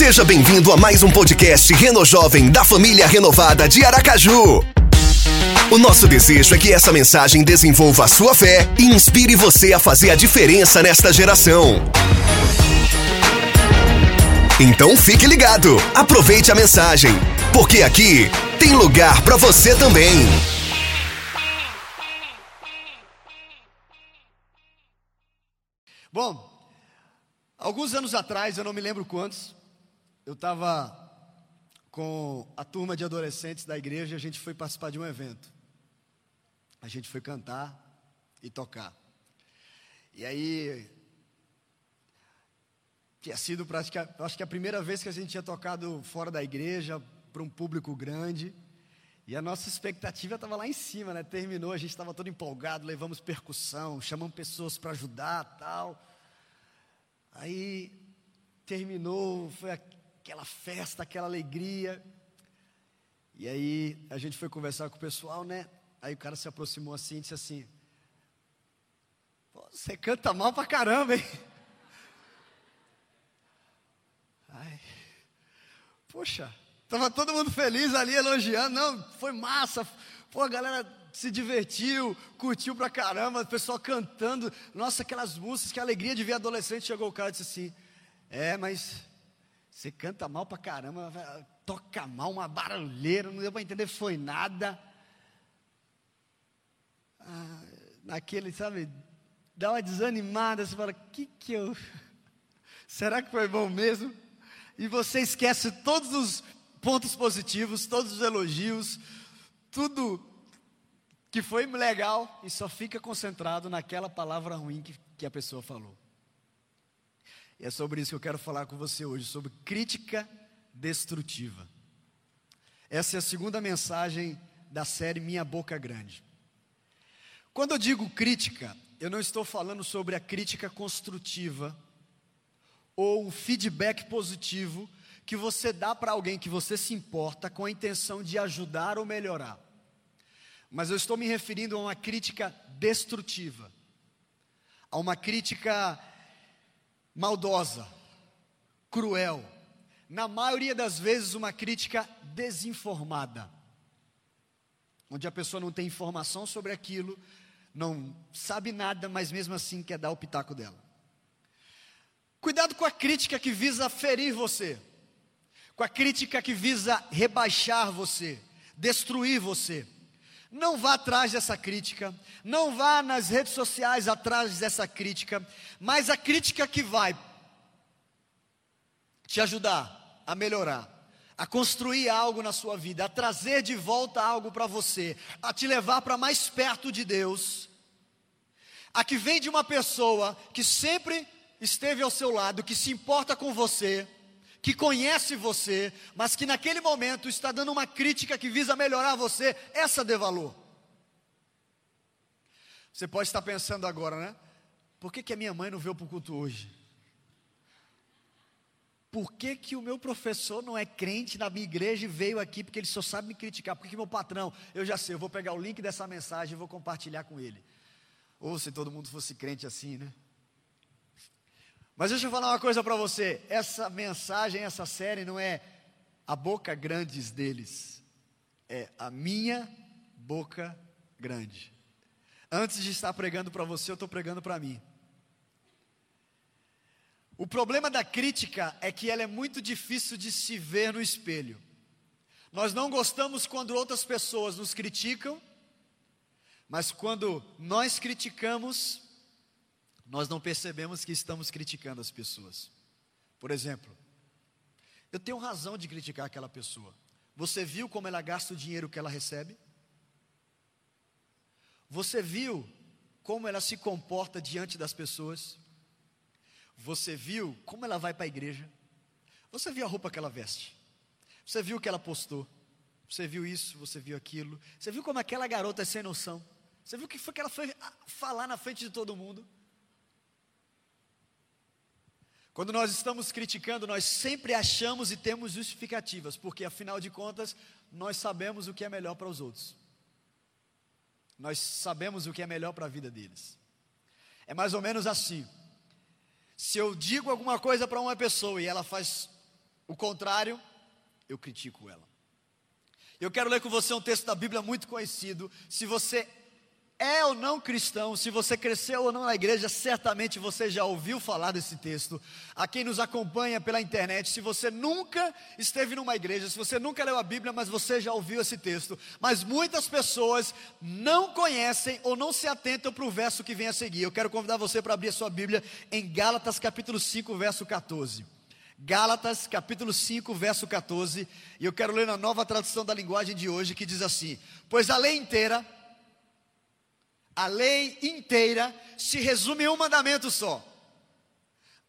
Seja bem-vindo a mais um podcast Reno Jovem da família renovada de Aracaju. O nosso desejo é que essa mensagem desenvolva a sua fé e inspire você a fazer a diferença nesta geração. Então fique ligado, aproveite a mensagem, porque aqui tem lugar para você também. Bom, alguns anos atrás, eu não me lembro quantos, eu estava com a turma de adolescentes da igreja e a gente foi participar de um evento. A gente foi cantar e tocar. E aí, tinha sido praticamente, acho que a primeira vez que a gente tinha tocado fora da igreja, para um público grande. E a nossa expectativa estava lá em cima, né? Terminou, a gente estava todo empolgado, levamos percussão, chamamos pessoas para ajudar, tal. Aí terminou, foi aquela festa, aquela alegria. E aí a gente foi conversar com o pessoal, né? Aí o cara se aproximou assim e disse assim: Você canta mal pra caramba, hein? Ai, poxa, Tava todo mundo feliz ali, elogiando. Não, foi massa. Pô, a galera se divertiu, curtiu pra caramba, o pessoal cantando. Nossa, aquelas músicas, que alegria de ver adolescente. Chegou o cara e disse assim: É, mas você canta mal pra caramba, toca mal, uma barulheira, não deu pra entender, foi nada. Ah, naquele, sabe, dá uma desanimada, você fala: Que que eu. Será que foi bom mesmo? E você esquece todos os pontos positivos, todos os elogios, tudo que foi legal e só fica concentrado naquela palavra ruim que, que a pessoa falou. E é sobre isso que eu quero falar com você hoje, sobre crítica destrutiva. Essa é a segunda mensagem da série Minha Boca Grande. Quando eu digo crítica, eu não estou falando sobre a crítica construtiva ou um feedback positivo que você dá para alguém que você se importa com a intenção de ajudar ou melhorar. Mas eu estou me referindo a uma crítica destrutiva, a uma crítica maldosa, cruel, na maioria das vezes uma crítica desinformada, onde a pessoa não tem informação sobre aquilo, não sabe nada, mas mesmo assim quer dar o pitaco dela. Cuidado com a crítica que visa ferir você com a crítica que visa rebaixar você, destruir você. Não vá atrás dessa crítica, não vá nas redes sociais atrás dessa crítica, mas a crítica que vai te ajudar a melhorar, a construir algo na sua vida, a trazer de volta algo para você, a te levar para mais perto de Deus, a que vem de uma pessoa que sempre esteve ao seu lado, que se importa com você, que conhece você, mas que naquele momento está dando uma crítica que visa melhorar você, essa dê valor. Você pode estar pensando agora, né? Por que, que a minha mãe não veio para o culto hoje? Por que, que o meu professor não é crente na minha igreja e veio aqui porque ele só sabe me criticar? Por que, que meu patrão, eu já sei, eu vou pegar o link dessa mensagem e vou compartilhar com ele. Ou se todo mundo fosse crente assim, né? Mas deixa eu falar uma coisa para você: essa mensagem, essa série não é a boca grandes deles, é a minha boca grande. Antes de estar pregando para você, eu estou pregando para mim. O problema da crítica é que ela é muito difícil de se ver no espelho. Nós não gostamos quando outras pessoas nos criticam, mas quando nós criticamos, nós não percebemos que estamos criticando as pessoas. Por exemplo, eu tenho razão de criticar aquela pessoa. Você viu como ela gasta o dinheiro que ela recebe? Você viu como ela se comporta diante das pessoas? Você viu como ela vai para a igreja? Você viu a roupa que ela veste? Você viu o que ela postou? Você viu isso, você viu aquilo? Você viu como aquela garota é sem noção? Você viu o que foi que ela foi falar na frente de todo mundo? Quando nós estamos criticando, nós sempre achamos e temos justificativas, porque afinal de contas, nós sabemos o que é melhor para os outros. Nós sabemos o que é melhor para a vida deles. É mais ou menos assim. Se eu digo alguma coisa para uma pessoa e ela faz o contrário, eu critico ela. Eu quero ler com você um texto da Bíblia muito conhecido. Se você é ou não cristão, se você cresceu ou não na igreja, certamente você já ouviu falar desse texto. A quem nos acompanha pela internet, se você nunca esteve numa igreja, se você nunca leu a Bíblia, mas você já ouviu esse texto. Mas muitas pessoas não conhecem ou não se atentam para o verso que vem a seguir. Eu quero convidar você para abrir a sua Bíblia em Gálatas capítulo 5, verso 14. Gálatas capítulo 5, verso 14. E eu quero ler na nova tradução da linguagem de hoje que diz assim: Pois a lei inteira a lei inteira se resume em um mandamento só: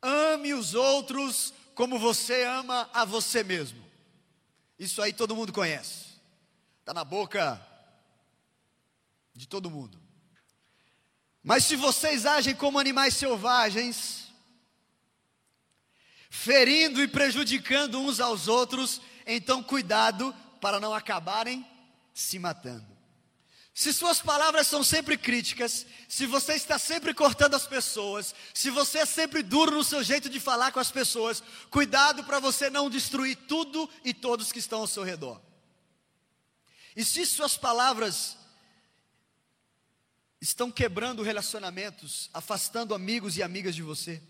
ame os outros como você ama a você mesmo. Isso aí todo mundo conhece, está na boca de todo mundo. Mas se vocês agem como animais selvagens, ferindo e prejudicando uns aos outros, então cuidado para não acabarem se matando. Se suas palavras são sempre críticas, se você está sempre cortando as pessoas, se você é sempre duro no seu jeito de falar com as pessoas, cuidado para você não destruir tudo e todos que estão ao seu redor. E se suas palavras estão quebrando relacionamentos, afastando amigos e amigas de você,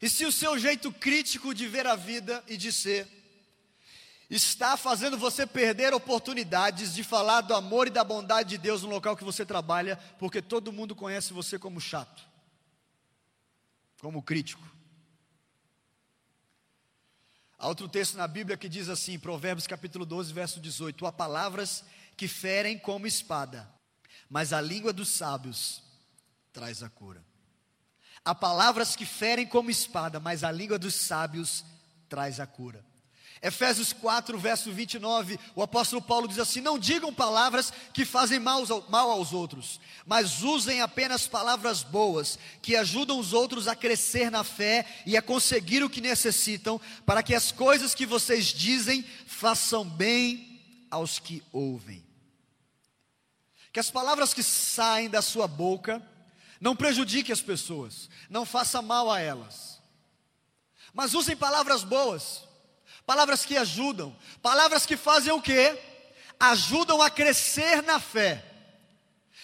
e se o seu jeito crítico de ver a vida e de ser está fazendo você perder oportunidades de falar do amor e da bondade de Deus no local que você trabalha, porque todo mundo conhece você como chato, como crítico. Há outro texto na Bíblia que diz assim, Provérbios capítulo 12, verso 18: Há palavras que ferem como espada, mas a língua dos sábios traz a cura. Há palavras que ferem como espada, mas a língua dos sábios traz a cura. Efésios 4, verso 29, o apóstolo Paulo diz assim: Não digam palavras que fazem mal aos outros, mas usem apenas palavras boas, que ajudam os outros a crescer na fé e a conseguir o que necessitam, para que as coisas que vocês dizem façam bem aos que ouvem. Que as palavras que saem da sua boca não prejudiquem as pessoas, não faça mal a elas, mas usem palavras boas palavras que ajudam, palavras que fazem o quê? Ajudam a crescer na fé.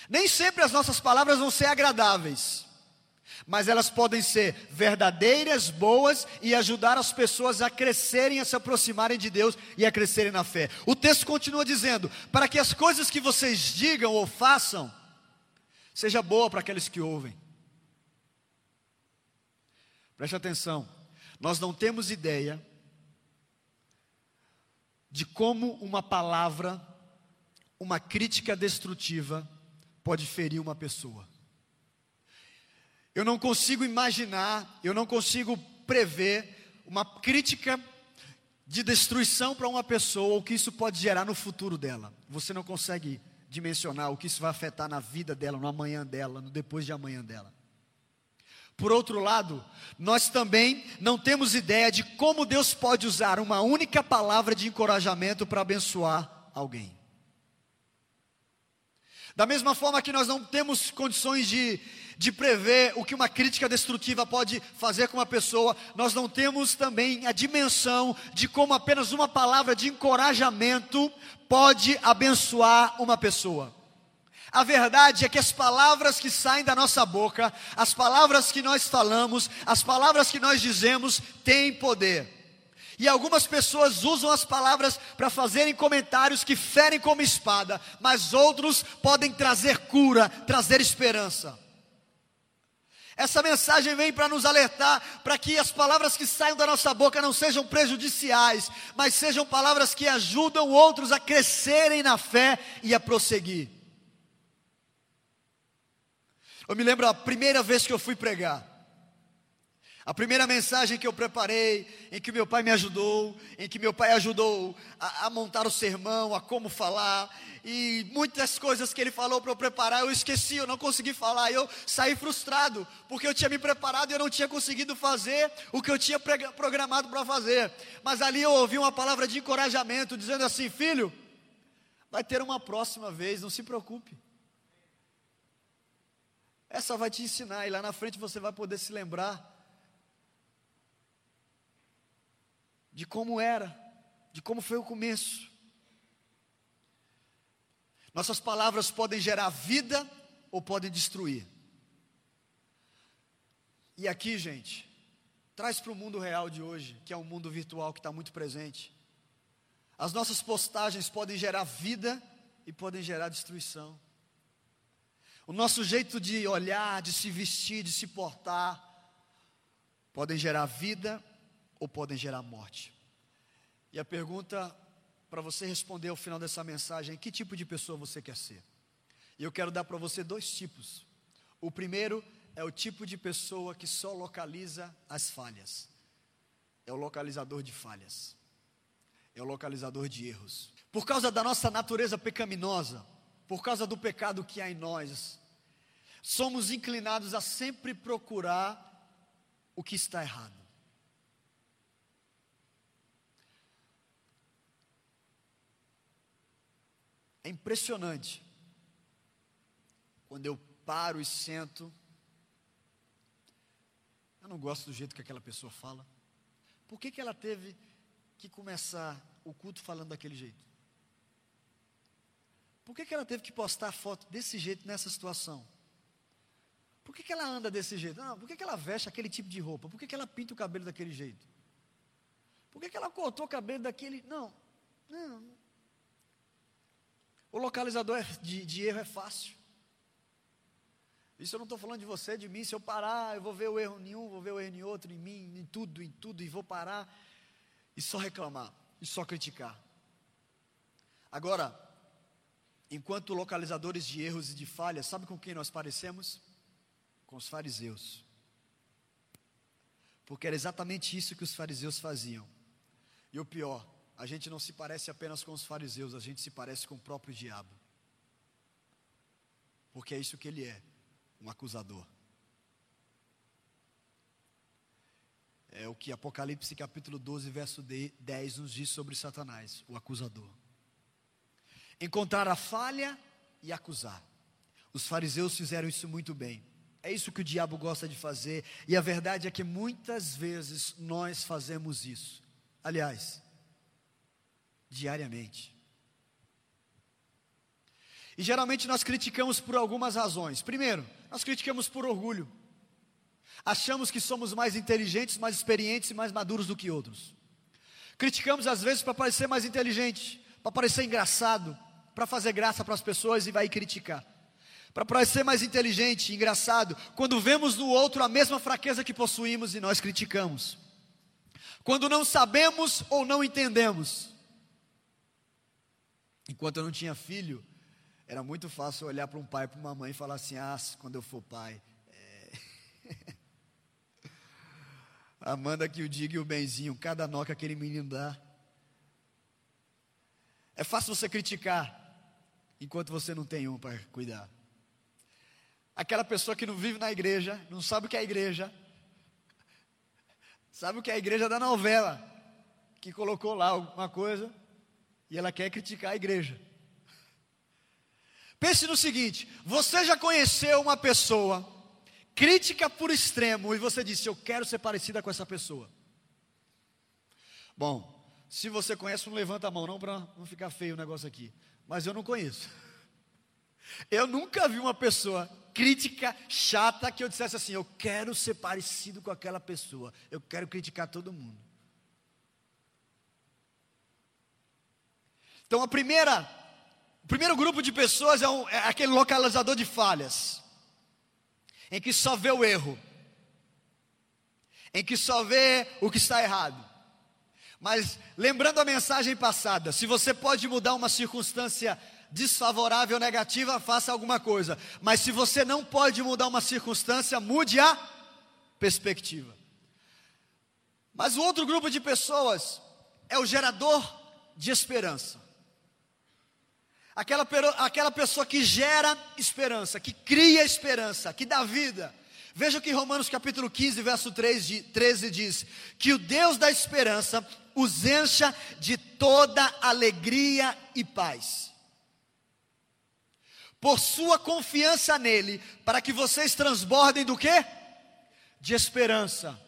Nem sempre as nossas palavras vão ser agradáveis, mas elas podem ser verdadeiras, boas e ajudar as pessoas a crescerem, a se aproximarem de Deus e a crescerem na fé. O texto continua dizendo: para que as coisas que vocês digam ou façam seja boa para aqueles que ouvem. Preste atenção, nós não temos ideia de como uma palavra, uma crítica destrutiva, pode ferir uma pessoa. Eu não consigo imaginar, eu não consigo prever uma crítica de destruição para uma pessoa, o que isso pode gerar no futuro dela. Você não consegue dimensionar o que isso vai afetar na vida dela, no amanhã dela, no depois de amanhã dela. Por outro lado, nós também não temos ideia de como Deus pode usar uma única palavra de encorajamento para abençoar alguém. Da mesma forma que nós não temos condições de, de prever o que uma crítica destrutiva pode fazer com uma pessoa, nós não temos também a dimensão de como apenas uma palavra de encorajamento pode abençoar uma pessoa. A verdade é que as palavras que saem da nossa boca, as palavras que nós falamos, as palavras que nós dizemos, têm poder. E algumas pessoas usam as palavras para fazerem comentários que ferem como espada, mas outros podem trazer cura, trazer esperança. Essa mensagem vem para nos alertar para que as palavras que saiam da nossa boca não sejam prejudiciais, mas sejam palavras que ajudam outros a crescerem na fé e a prosseguir. Eu me lembro a primeira vez que eu fui pregar. A primeira mensagem que eu preparei, em que meu pai me ajudou, em que meu pai ajudou a, a montar o sermão, a como falar, e muitas coisas que ele falou para eu preparar, eu esqueci, eu não consegui falar, eu saí frustrado, porque eu tinha me preparado e eu não tinha conseguido fazer o que eu tinha programado para fazer. Mas ali eu ouvi uma palavra de encorajamento, dizendo assim: filho, vai ter uma próxima vez, não se preocupe. Essa vai te ensinar, e lá na frente você vai poder se lembrar. de como era, de como foi o começo. Nossas palavras podem gerar vida ou podem destruir. E aqui, gente, traz para o mundo real de hoje, que é um mundo virtual que está muito presente. As nossas postagens podem gerar vida e podem gerar destruição. O nosso jeito de olhar, de se vestir, de se portar, podem gerar vida ou podem gerar morte. E a pergunta para você responder ao final dessa mensagem é: que tipo de pessoa você quer ser? E eu quero dar para você dois tipos. O primeiro é o tipo de pessoa que só localiza as falhas. É o localizador de falhas. É o localizador de erros. Por causa da nossa natureza pecaminosa, por causa do pecado que há em nós, somos inclinados a sempre procurar o que está errado. É impressionante quando eu paro e sento. Eu não gosto do jeito que aquela pessoa fala. Por que, que ela teve que começar o culto falando daquele jeito? Por que, que ela teve que postar foto desse jeito nessa situação? Por que, que ela anda desse jeito? Não, por que, que ela veste aquele tipo de roupa? Por que, que ela pinta o cabelo daquele jeito? Por que, que ela cortou o cabelo daquele. Não, não. O localizador de, de erro é fácil. Isso eu não estou falando de você, de mim. Se eu parar, eu vou ver o erro em um, vou ver o erro em outro, em mim, em tudo, em tudo, e vou parar e só reclamar, e só criticar. Agora, enquanto localizadores de erros e de falhas, sabe com quem nós parecemos? Com os fariseus. Porque era exatamente isso que os fariseus faziam. E o pior, a gente não se parece apenas com os fariseus, a gente se parece com o próprio diabo. Porque é isso que ele é, um acusador. É o que Apocalipse capítulo 12, verso 10 nos diz sobre Satanás, o acusador encontrar a falha e acusar. Os fariseus fizeram isso muito bem. É isso que o diabo gosta de fazer, e a verdade é que muitas vezes nós fazemos isso. Aliás, diariamente. E geralmente nós criticamos por algumas razões. Primeiro, nós criticamos por orgulho. Achamos que somos mais inteligentes, mais experientes e mais maduros do que outros. Criticamos às vezes para parecer mais inteligente, para parecer engraçado, para fazer graça para as pessoas e vai criticar. Para parecer mais inteligente, engraçado, quando vemos no outro a mesma fraqueza que possuímos e nós criticamos. Quando não sabemos ou não entendemos. Enquanto eu não tinha filho, era muito fácil olhar para um pai, para uma mãe e falar assim: ah, quando eu for pai. É... Amanda que o diga e o benzinho, cada nó que aquele menino dá. É fácil você criticar, enquanto você não tem um para cuidar. Aquela pessoa que não vive na igreja, não sabe o que é a igreja, sabe o que é a igreja da novela, que colocou lá alguma coisa e ela quer criticar a igreja. Pense no seguinte: você já conheceu uma pessoa crítica por extremo e você disse, eu quero ser parecida com essa pessoa. Bom, se você conhece, não levanta a mão, não, para não ficar feio o negócio aqui mas eu não conheço. Eu nunca vi uma pessoa crítica, chata, que eu dissesse assim: eu quero ser parecido com aquela pessoa, eu quero criticar todo mundo. Então, a primeira, o primeiro grupo de pessoas é, um, é aquele localizador de falhas, em que só vê o erro, em que só vê o que está errado. Mas lembrando a mensagem passada, se você pode mudar uma circunstância desfavorável, negativa, faça alguma coisa. Mas se você não pode mudar uma circunstância, mude a perspectiva. Mas o outro grupo de pessoas é o gerador de esperança. Aquela, aquela pessoa que gera esperança, que cria esperança, que dá vida. Veja que Romanos capítulo 15, verso 13 diz: Que o Deus da esperança os encha de toda alegria e paz. Por sua confiança nele, para que vocês transbordem do quê? De esperança.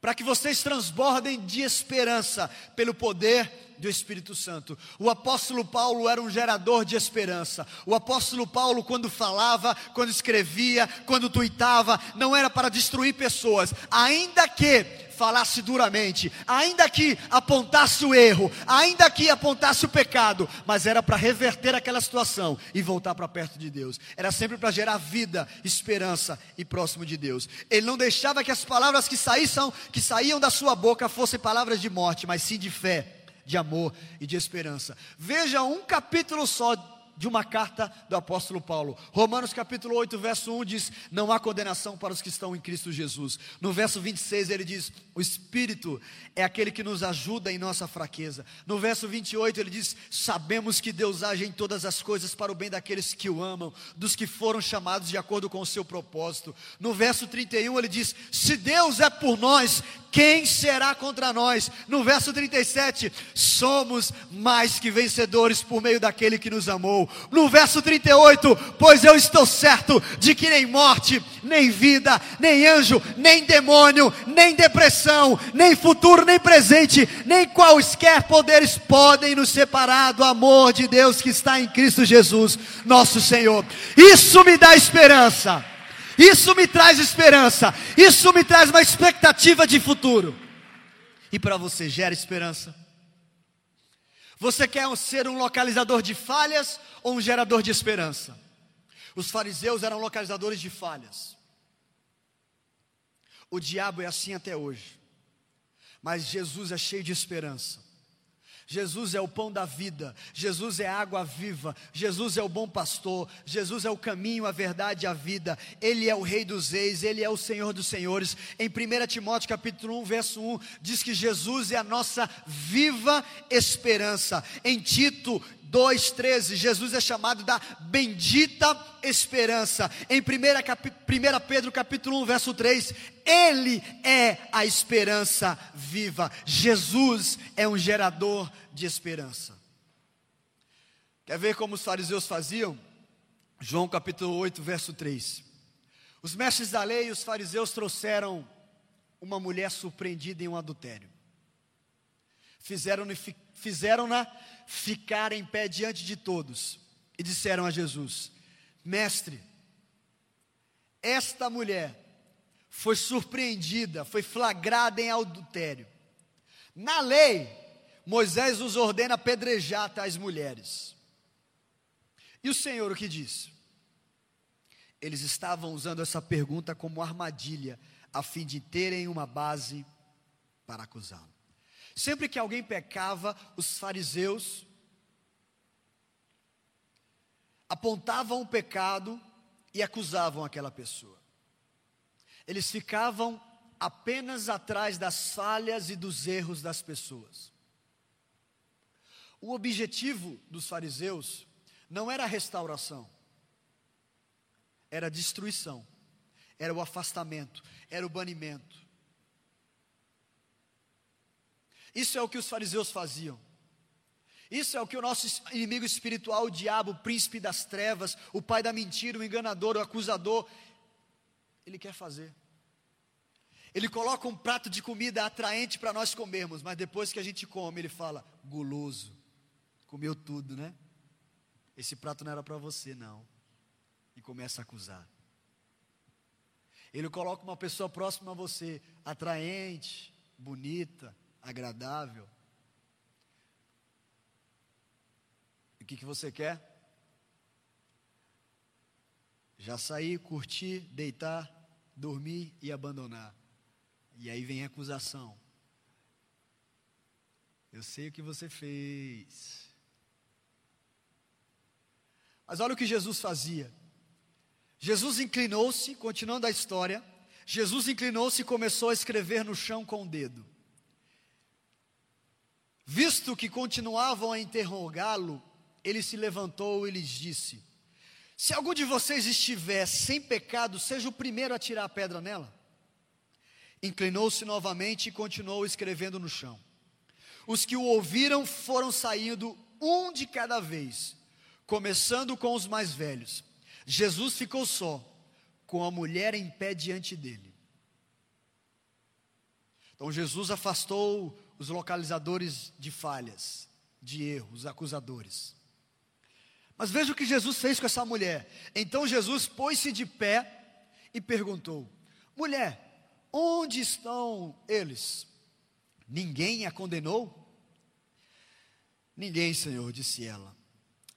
para que vocês transbordem de esperança pelo poder do Espírito Santo. O apóstolo Paulo era um gerador de esperança. O apóstolo Paulo, quando falava, quando escrevia, quando tuitava, não era para destruir pessoas, ainda que falasse duramente, ainda que apontasse o erro, ainda que apontasse o pecado, mas era para reverter aquela situação e voltar para perto de Deus. Era sempre para gerar vida, esperança e próximo de Deus. Ele não deixava que as palavras que saíam, que saíam da sua boca fossem palavras de morte, mas sim de fé, de amor e de esperança. Veja um capítulo só de uma carta do apóstolo Paulo. Romanos capítulo 8, verso 1 diz: Não há condenação para os que estão em Cristo Jesus. No verso 26 ele diz: O Espírito é aquele que nos ajuda em nossa fraqueza. No verso 28 ele diz: Sabemos que Deus age em todas as coisas para o bem daqueles que o amam, dos que foram chamados de acordo com o seu propósito. No verso 31 ele diz: Se Deus é por nós, quem será contra nós? No verso 37, somos mais que vencedores por meio daquele que nos amou. No verso 38, pois eu estou certo de que nem morte, nem vida, nem anjo, nem demônio, nem depressão, nem futuro, nem presente, nem quaisquer poderes podem nos separar do amor de Deus que está em Cristo Jesus, nosso Senhor. Isso me dá esperança. Isso me traz esperança. Isso me traz uma expectativa de futuro. E para você, gera esperança? Você quer ser um localizador de falhas ou um gerador de esperança? Os fariseus eram localizadores de falhas. O diabo é assim até hoje. Mas Jesus é cheio de esperança. Jesus é o pão da vida, Jesus é a água viva, Jesus é o bom pastor, Jesus é o caminho, a verdade e a vida, Ele é o Rei dos Reis, Ele é o Senhor dos Senhores. Em 1 Timóteo capítulo 1, verso 1, diz que Jesus é a nossa viva esperança. Em Tito 2,13, Jesus é chamado da bendita esperança. Em 1 Pedro capítulo 1, verso 3, Ele é a esperança viva. Jesus é um gerador de esperança. Quer ver como os fariseus faziam? João capítulo 8, verso 3. Os mestres da lei e os fariseus trouxeram uma mulher surpreendida em um adultério. Fizeram-na fizeram ficar em pé diante de todos e disseram a Jesus: Mestre, esta mulher foi surpreendida, foi flagrada em adultério. Na lei, Moisés nos ordena apedrejar tais mulheres. E o Senhor o que diz? Eles estavam usando essa pergunta como armadilha, a fim de terem uma base para acusá-lo. Sempre que alguém pecava, os fariseus apontavam o pecado e acusavam aquela pessoa. Eles ficavam apenas atrás das falhas e dos erros das pessoas. O objetivo dos fariseus não era a restauração, era a destruição, era o afastamento, era o banimento. Isso é o que os fariseus faziam. Isso é o que o nosso inimigo espiritual, o diabo, o príncipe das trevas, o pai da mentira, o enganador, o acusador, ele quer fazer. Ele coloca um prato de comida atraente para nós comermos, mas depois que a gente come, ele fala: guloso, comeu tudo, né? Esse prato não era para você, não. E começa a acusar. Ele coloca uma pessoa próxima a você, atraente, bonita, agradável. E o que, que você quer? Já sair, curtir, deitar, dormir e abandonar. E aí vem a acusação. Eu sei o que você fez. Mas olha o que Jesus fazia. Jesus inclinou-se, continuando a história, Jesus inclinou-se e começou a escrever no chão com o dedo. Visto que continuavam a interrogá-lo, ele se levantou e lhes disse: Se algum de vocês estiver sem pecado, seja o primeiro a tirar a pedra nela. Inclinou-se novamente e continuou escrevendo no chão. Os que o ouviram foram saindo um de cada vez, começando com os mais velhos. Jesus ficou só, com a mulher em pé diante dele. Então Jesus afastou os localizadores de falhas, de erros, acusadores. Mas veja o que Jesus fez com essa mulher. Então Jesus pôs-se de pé e perguntou: Mulher, onde estão eles? Ninguém a condenou? Ninguém, Senhor, disse ela.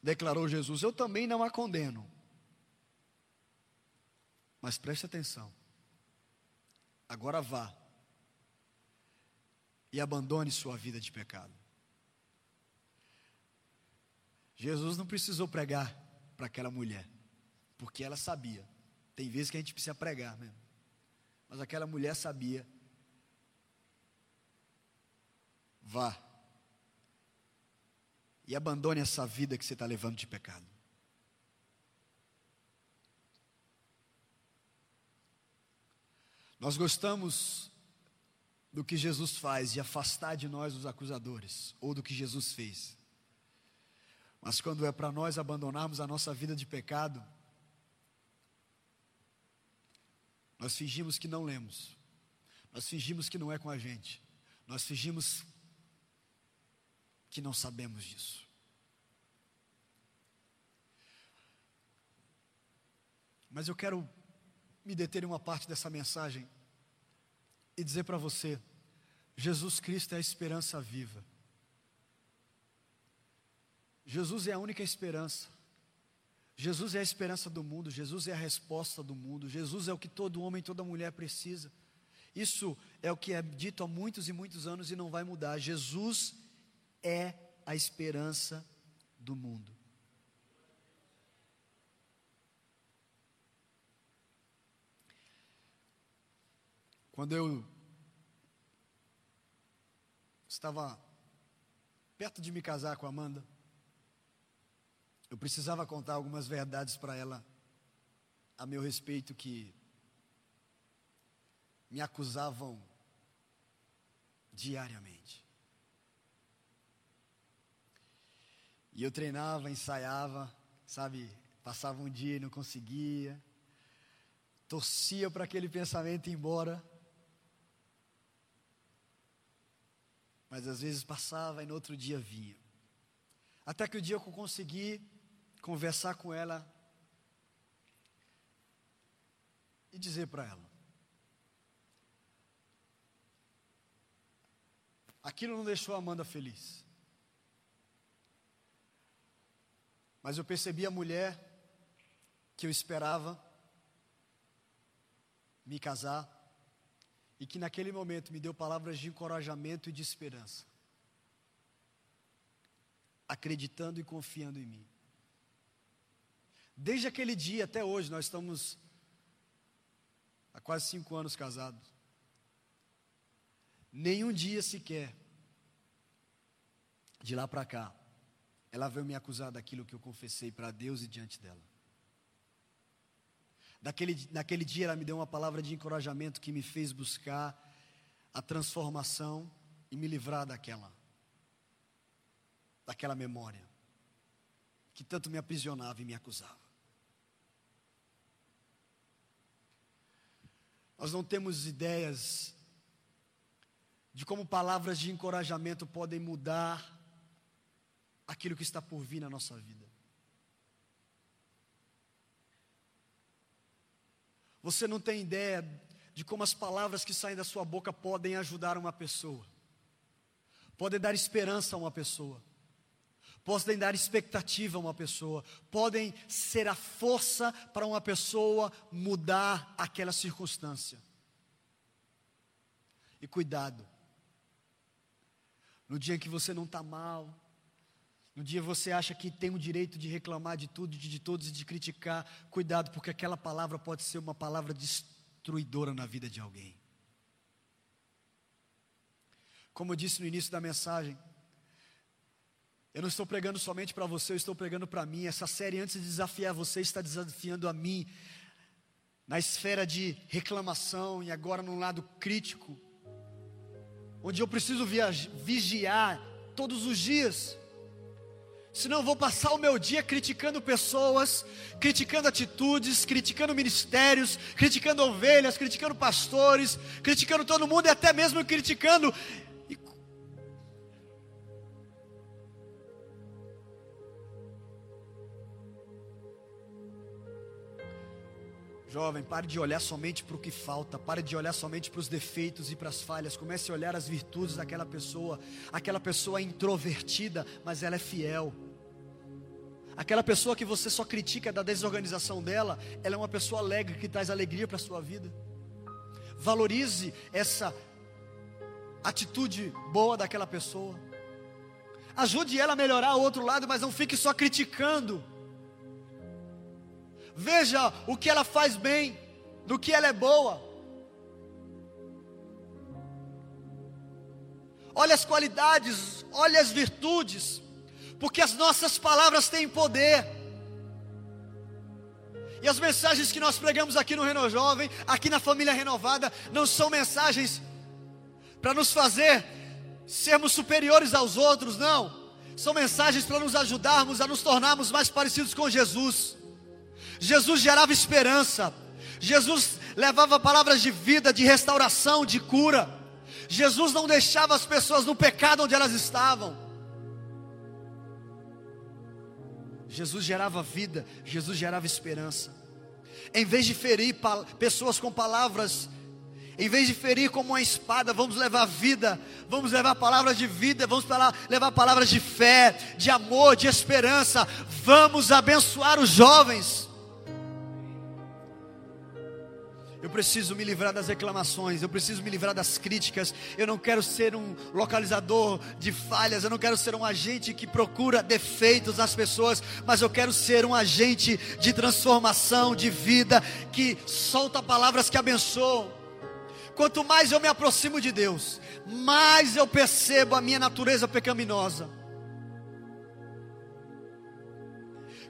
Declarou Jesus: Eu também não a condeno. Mas preste atenção. Agora vá e abandone sua vida de pecado. Jesus não precisou pregar para aquela mulher, porque ela sabia. Tem vezes que a gente precisa pregar mesmo. Mas aquela mulher sabia. Vá. E abandone essa vida que você está levando de pecado. Nós gostamos do que Jesus faz de afastar de nós os acusadores, ou do que Jesus fez. Mas quando é para nós abandonarmos a nossa vida de pecado, nós fingimos que não lemos, nós fingimos que não é com a gente, nós fingimos que não sabemos disso. Mas eu quero me deter em uma parte dessa mensagem e dizer para você: Jesus Cristo é a esperança viva. Jesus é a única esperança. Jesus é a esperança do mundo, Jesus é a resposta do mundo, Jesus é o que todo homem, toda mulher precisa. Isso é o que é dito há muitos e muitos anos e não vai mudar. Jesus é a esperança do mundo. Quando eu estava perto de me casar com a Amanda, eu precisava contar algumas verdades para ela a meu respeito que me acusavam diariamente. E eu treinava, ensaiava, sabe, passava um dia e não conseguia, torcia para aquele pensamento ir embora. Mas às vezes passava e no outro dia vinha. Até que o dia eu consegui conversar com ela e dizer para ela: aquilo não deixou a Amanda feliz. Mas eu percebi a mulher que eu esperava me casar e que naquele momento me deu palavras de encorajamento e de esperança, acreditando e confiando em mim. Desde aquele dia até hoje, nós estamos há quase cinco anos casados. Nenhum dia sequer, de lá para cá, ela veio me acusar daquilo que eu confessei para Deus e diante dela. Naquele, naquele dia ela me deu uma palavra de encorajamento que me fez buscar a transformação e me livrar daquela, daquela memória que tanto me aprisionava e me acusava. Nós não temos ideias de como palavras de encorajamento podem mudar aquilo que está por vir na nossa vida. Você não tem ideia de como as palavras que saem da sua boca podem ajudar uma pessoa, podem dar esperança a uma pessoa, podem dar expectativa a uma pessoa, podem ser a força para uma pessoa mudar aquela circunstância. E cuidado, no dia em que você não está mal, no dia você acha que tem o direito de reclamar de tudo, de, de todos e de criticar, cuidado, porque aquela palavra pode ser uma palavra destruidora na vida de alguém. Como eu disse no início da mensagem, eu não estou pregando somente para você, eu estou pregando para mim. Essa série, antes de desafiar você, está desafiando a mim, na esfera de reclamação e agora no lado crítico, onde eu preciso vigiar todos os dias Senão eu vou passar o meu dia criticando pessoas, criticando atitudes, criticando ministérios, criticando ovelhas, criticando pastores, criticando todo mundo e até mesmo criticando. Jovem, pare de olhar somente para o que falta, pare de olhar somente para os defeitos e para as falhas, comece a olhar as virtudes daquela pessoa. Aquela pessoa é introvertida, mas ela é fiel. Aquela pessoa que você só critica da desorganização dela, ela é uma pessoa alegre que traz alegria para a sua vida. Valorize essa atitude boa daquela pessoa. Ajude ela a melhorar o outro lado, mas não fique só criticando. Veja o que ela faz bem, do que ela é boa. Olha as qualidades, olha as virtudes porque as nossas palavras têm poder. E as mensagens que nós pregamos aqui no Reno Jovem, aqui na família renovada, não são mensagens para nos fazer sermos superiores aos outros, não. São mensagens para nos ajudarmos a nos tornarmos mais parecidos com Jesus. Jesus gerava esperança. Jesus levava palavras de vida, de restauração, de cura. Jesus não deixava as pessoas no pecado onde elas estavam. Jesus gerava vida, Jesus gerava esperança. Em vez de ferir pessoas com palavras, em vez de ferir como uma espada, vamos levar vida, vamos levar palavras de vida, vamos levar palavras de fé, de amor, de esperança. Vamos abençoar os jovens. Eu preciso me livrar das reclamações, eu preciso me livrar das críticas. Eu não quero ser um localizador de falhas, eu não quero ser um agente que procura defeitos nas pessoas, mas eu quero ser um agente de transformação, de vida, que solta palavras que abençoam. Quanto mais eu me aproximo de Deus, mais eu percebo a minha natureza pecaminosa.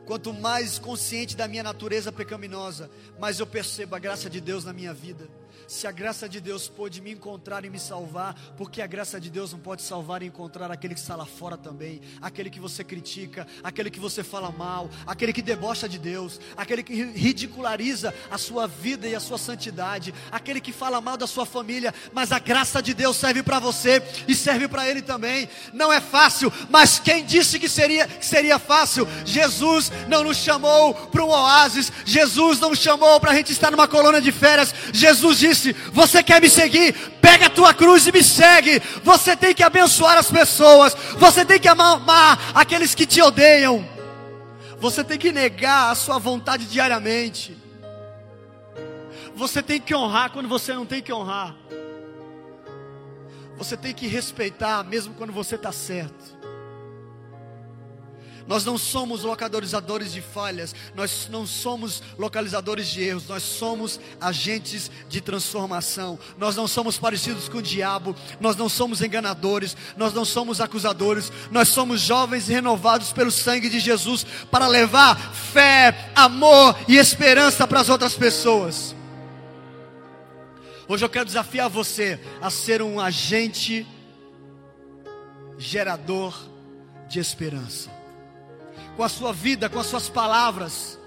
Quanto mais consciente da minha natureza pecaminosa, mais eu percebo a graça de Deus na minha vida se a graça de Deus pôde me encontrar e me salvar, porque a graça de Deus não pode salvar e encontrar aquele que está lá fora também, aquele que você critica, aquele que você fala mal, aquele que debocha de Deus, aquele que ridiculariza a sua vida e a sua santidade, aquele que fala mal da sua família, mas a graça de Deus serve para você e serve para ele também. Não é fácil, mas quem disse que seria, que seria fácil? Jesus não nos chamou para um oásis, Jesus não nos chamou para a gente estar numa colônia de férias, Jesus disse disse: Você quer me seguir? Pega a tua cruz e me segue. Você tem que abençoar as pessoas. Você tem que amar aqueles que te odeiam. Você tem que negar a sua vontade diariamente. Você tem que honrar quando você não tem que honrar. Você tem que respeitar mesmo quando você está certo. Nós não somos localizadores de falhas, nós não somos localizadores de erros, nós somos agentes de transformação. Nós não somos parecidos com o diabo, nós não somos enganadores, nós não somos acusadores, nós somos jovens renovados pelo sangue de Jesus para levar fé, amor e esperança para as outras pessoas. Hoje eu quero desafiar você a ser um agente gerador de esperança com a sua vida, com as suas palavras,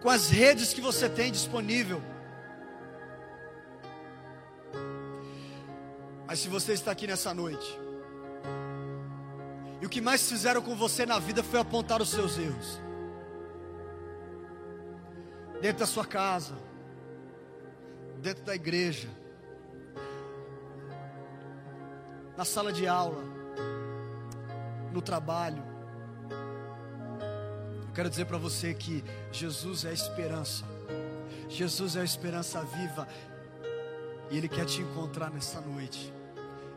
com as redes que você tem disponível. Mas se você está aqui nessa noite, e o que mais fizeram com você na vida foi apontar os seus erros, dentro da sua casa, dentro da igreja, na sala de aula, no trabalho, quero dizer para você que Jesus é a esperança. Jesus é a esperança viva. E Ele quer te encontrar nessa noite.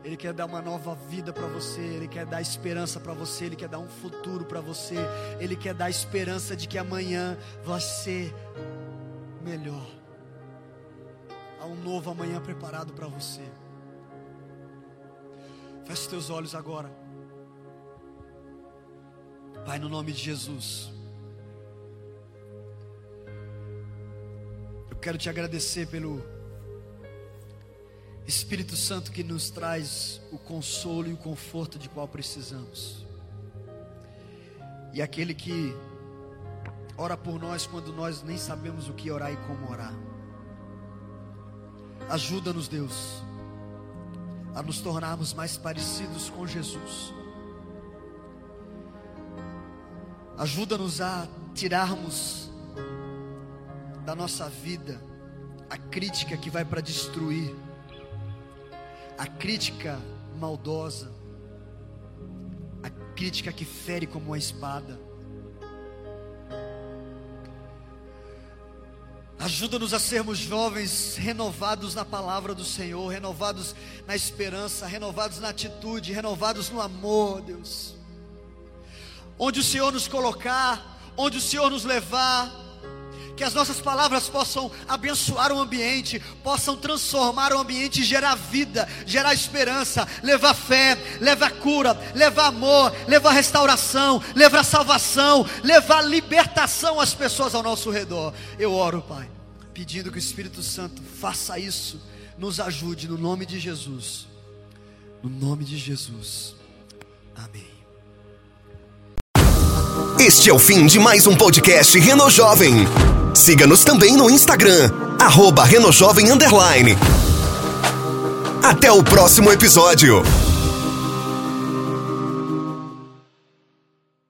Ele quer dar uma nova vida para você, Ele quer dar esperança para você, Ele quer dar um futuro para você, Ele quer dar esperança de que amanhã vai ser melhor. Há um novo amanhã preparado para você. Feche teus olhos agora. Pai, no nome de Jesus. Quero te agradecer pelo Espírito Santo que nos traz o consolo e o conforto de qual precisamos. e aquele que ora por nós quando nós nem sabemos o que orar e como orar. Ajuda-nos, Deus, a nos tornarmos mais parecidos com Jesus. Ajuda-nos a tirarmos da nossa vida a crítica que vai para destruir, a crítica maldosa, a crítica que fere como uma espada. Ajuda-nos a sermos jovens renovados na palavra do Senhor, renovados na esperança, renovados na atitude, renovados no amor, Deus. Onde o Senhor nos colocar, onde o Senhor nos levar, que as nossas palavras possam abençoar o ambiente, possam transformar o ambiente gerar vida, gerar esperança, levar fé, levar cura, levar amor, levar restauração, levar salvação, levar libertação às pessoas ao nosso redor. Eu oro, Pai, pedindo que o Espírito Santo faça isso, nos ajude no nome de Jesus. No nome de Jesus. Amém. Este é o fim de mais um podcast Reno Jovem. Siga-nos também no Instagram, arroba Renojovem. Até o próximo episódio.